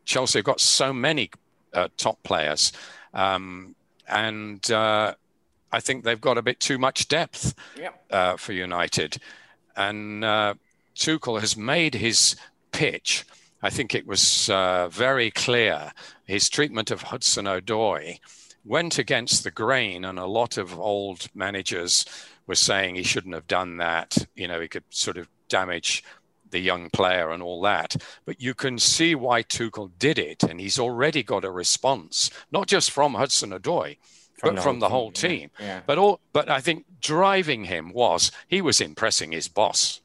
Chelsea have got so many uh, top players, um, and uh, I think they've got a bit too much depth yep. uh, for United. And uh, Tuchel has made his pitch. I think it was uh, very clear. His treatment of Hudson Odoi went against the grain, and a lot of old managers were saying he shouldn't have done that. You know, he could sort of damage the young player and all that. But you can see why Tuchel did it, and he's already got a response, not just from Hudson Odoi, but from the whole team. Yeah, yeah. But all, but I think driving him was he was impressing his boss.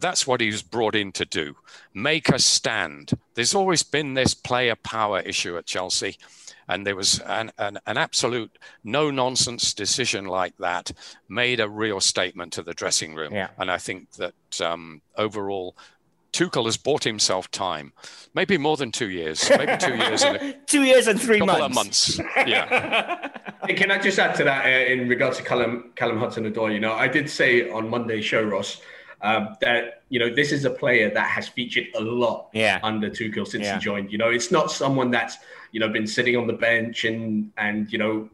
That's what he was brought in to do. Make a stand. There's always been this player power issue at Chelsea and there was an, an, an absolute no nonsense decision like that made a real statement to the dressing room. Yeah. And I think that um, overall, Tuchel has bought himself time, maybe more than two years, maybe two years, and a, two years and three couple months. of months. Yeah. Can I just add to that uh, in regards to Callum Callum Hudson-Odoi? You know, I did say on Monday's show, Ross, um, that you know this is a player that has featured a lot yeah. under Tuchel since Yeah. he joined. You know, it's not someone that's you know been sitting on the bench and and you know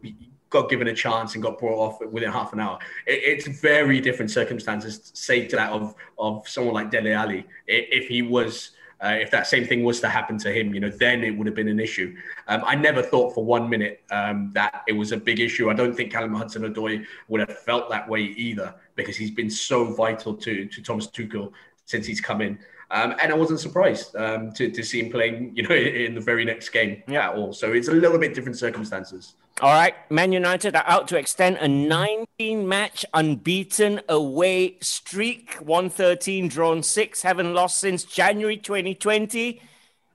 got given a chance and got brought off within half an hour. It, it's very different circumstances, say to that of of someone like Dele Alli. If he was uh, if that same thing was to happen to him, you know, then it would have been an issue. Um, I never thought for one minute um, that it was a big issue. I don't think Callum Hudson-Odoi would have felt that way either because he's been so vital to to Thomas Tuchel since he's come in. Um, and I wasn't surprised um, to, to see him playing, you know, in the very next game Yeah. at all. So it's a little bit different circumstances. All right, Man United are out to extend a 19 match unbeaten away streak. 113 drawn 6, haven't lost since January 2020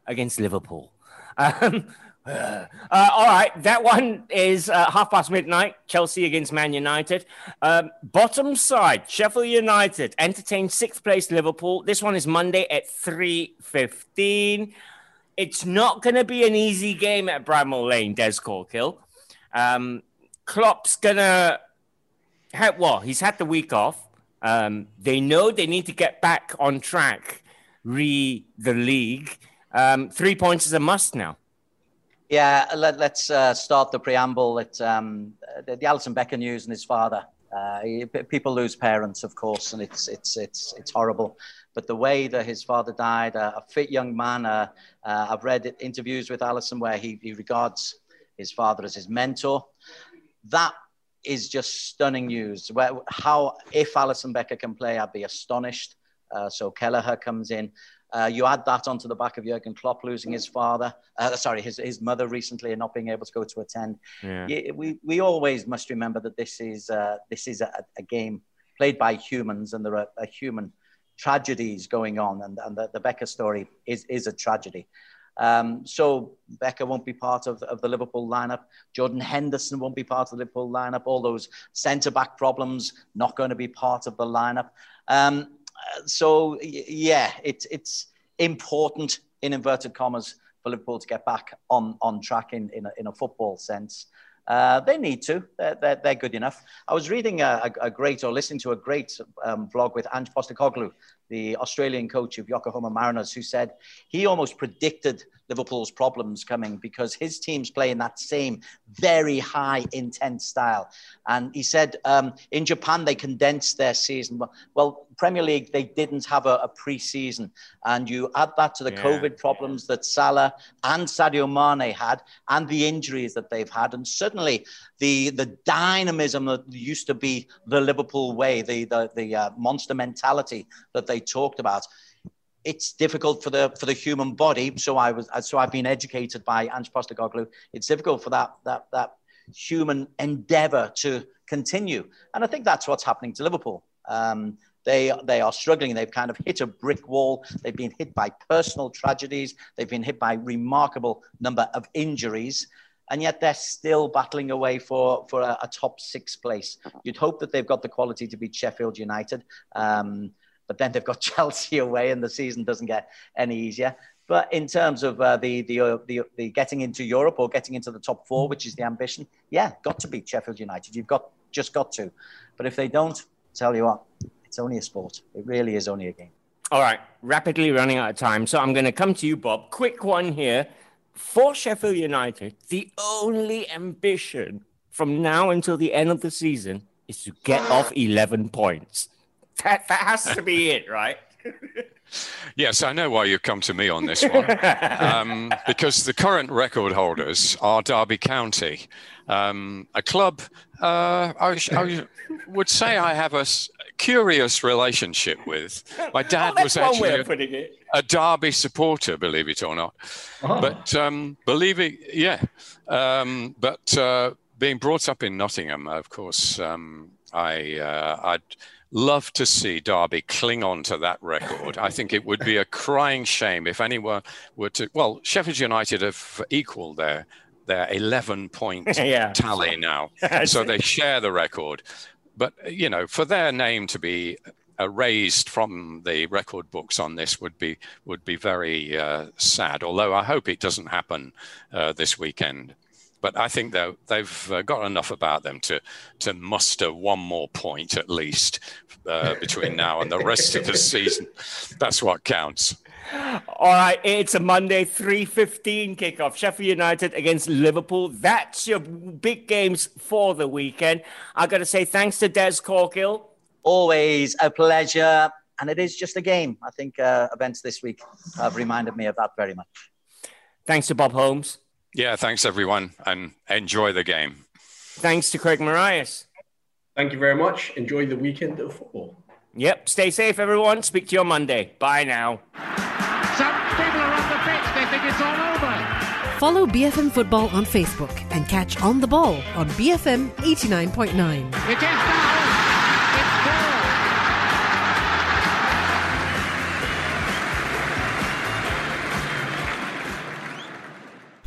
against Liverpool. Um, uh, all right, that one is uh, half past midnight. Chelsea against Man United. Um, bottom side, Sheffield United entertain sixth place Liverpool. This one is Monday at 3.15. It's not going to be an easy game at Bramall Lane, Des Corkill. Um, Klopp's gonna have well, he's had the week off. Um, they know they need to get back on track, re the league. Um, three points is a must now. Yeah, let, us uh, start the preamble. At um, the, the Alisson Becker news and his father Uh, people lose parents, of course, and it's it's it's it's horrible. But the way that his father died, uh, a fit young man. Uh, uh, I've read interviews with Alisson where he, he regards his father as his mentor. That is just stunning news. Where, how if Alisson Becker can play, I'd be astonished. Uh, so Kelleher comes in. Uh, you add that onto the back of Jurgen Klopp losing his father, uh, sorry, his, his mother recently and not being able to go to attend. Yeah. We, we always must remember that this is, uh, this is a, a, game played by humans and there are, are human tragedies going on. And, and the, the Becker story is, is a tragedy. Um, so Becker won't be part of, of the Liverpool lineup. Jordan Henderson won't be part of the Liverpool lineup. All those centre back problems not going to be part of the lineup. Um, so yeah, it's it's important in inverted commas for Liverpool to get back on on track in in a, in a football sense. Uh, they need to. They're, they're, they're, good enough. I was reading a, a, a great or listening to a great um, vlog with Ange Postecoglou, the Australian coach of Yokohama Marinos, who said he almost predicted Liverpool's problems coming because his teams play in that same very high intense style. And he said um, in Japan they condensed their season. Well, Premier League they didn't have a, a pre-season, and you add that to the yeah. COVID problems that Salah and Sadio Mane had, and the injuries that they've had, and suddenly the the dynamism that used to be the Liverpool way, the the, the uh, monster mentality that they talked about it's difficult for the for the human body. So I was so I've been educated by Ange Postecoglou. It's difficult for that that that human endeavour to continue, and I think that's what's happening to Liverpool. Um, they they are struggling. They've kind of hit a brick wall. They've been hit by personal tragedies. They've been hit by remarkable number of injuries. And yet they're still battling away for, for a, a top six place. You'd hope that they've got the quality to beat Sheffield United. Um, but then they've got Chelsea away, and the season doesn't get any easier. But in terms of uh, the, the, uh, the the getting into Europe or getting into the top four, which is the ambition, yeah, got to beat Sheffield United. You've got just got to. But if they don't, tell you what, it's only a sport. It really is only a game. All right, rapidly running out of time, so I'm going to come to you, Bob. Quick one here for Sheffield United. The only ambition from now until the end of the season is to get off 11 points. That, that has to be it, right? yes, I know why you've come to me on this one. um, because the current record holders are Derby County, um, a club uh, I, I, would say I have a curious relationship with. My dad oh, was actually a, a, Derby supporter, believe it or not. Oh. But um, believe it, yeah. Um, but uh, being brought up in Nottingham, of course, um, I uh, I'd love to see Derby cling on to that record. I think it would be a crying shame if anyone were to. Well, Sheffield United have equaled their their 11 point yeah. tally now, so they share the record. But you know, for their name to be erased from the record books on this would be would be very uh, sad. Although I hope it doesn't happen uh, this weekend. But I think they've uh, got enough about them to to muster one more point at least uh, between now and the rest of the season. That's what counts. All right, it's a Monday 3:15 kickoff. Sheffield United against Liverpool. That's your big games for the weekend. I got to say thanks to Des Corkill. Always a pleasure, and it is just a game. I think uh, events this week have reminded me of that very much. Thanks to Bob Holmes. Yeah, thanks everyone, and enjoy the game. Thanks to Craig Marias. Thank you very much. Enjoy the weekend of football. Yep. Stay safe, everyone. Speak to you on Monday. Bye now. Some people are on the pitch. They think it's all over. Follow BFM Football on Facebook and catch On the Ball on BFM 89.9. It is now.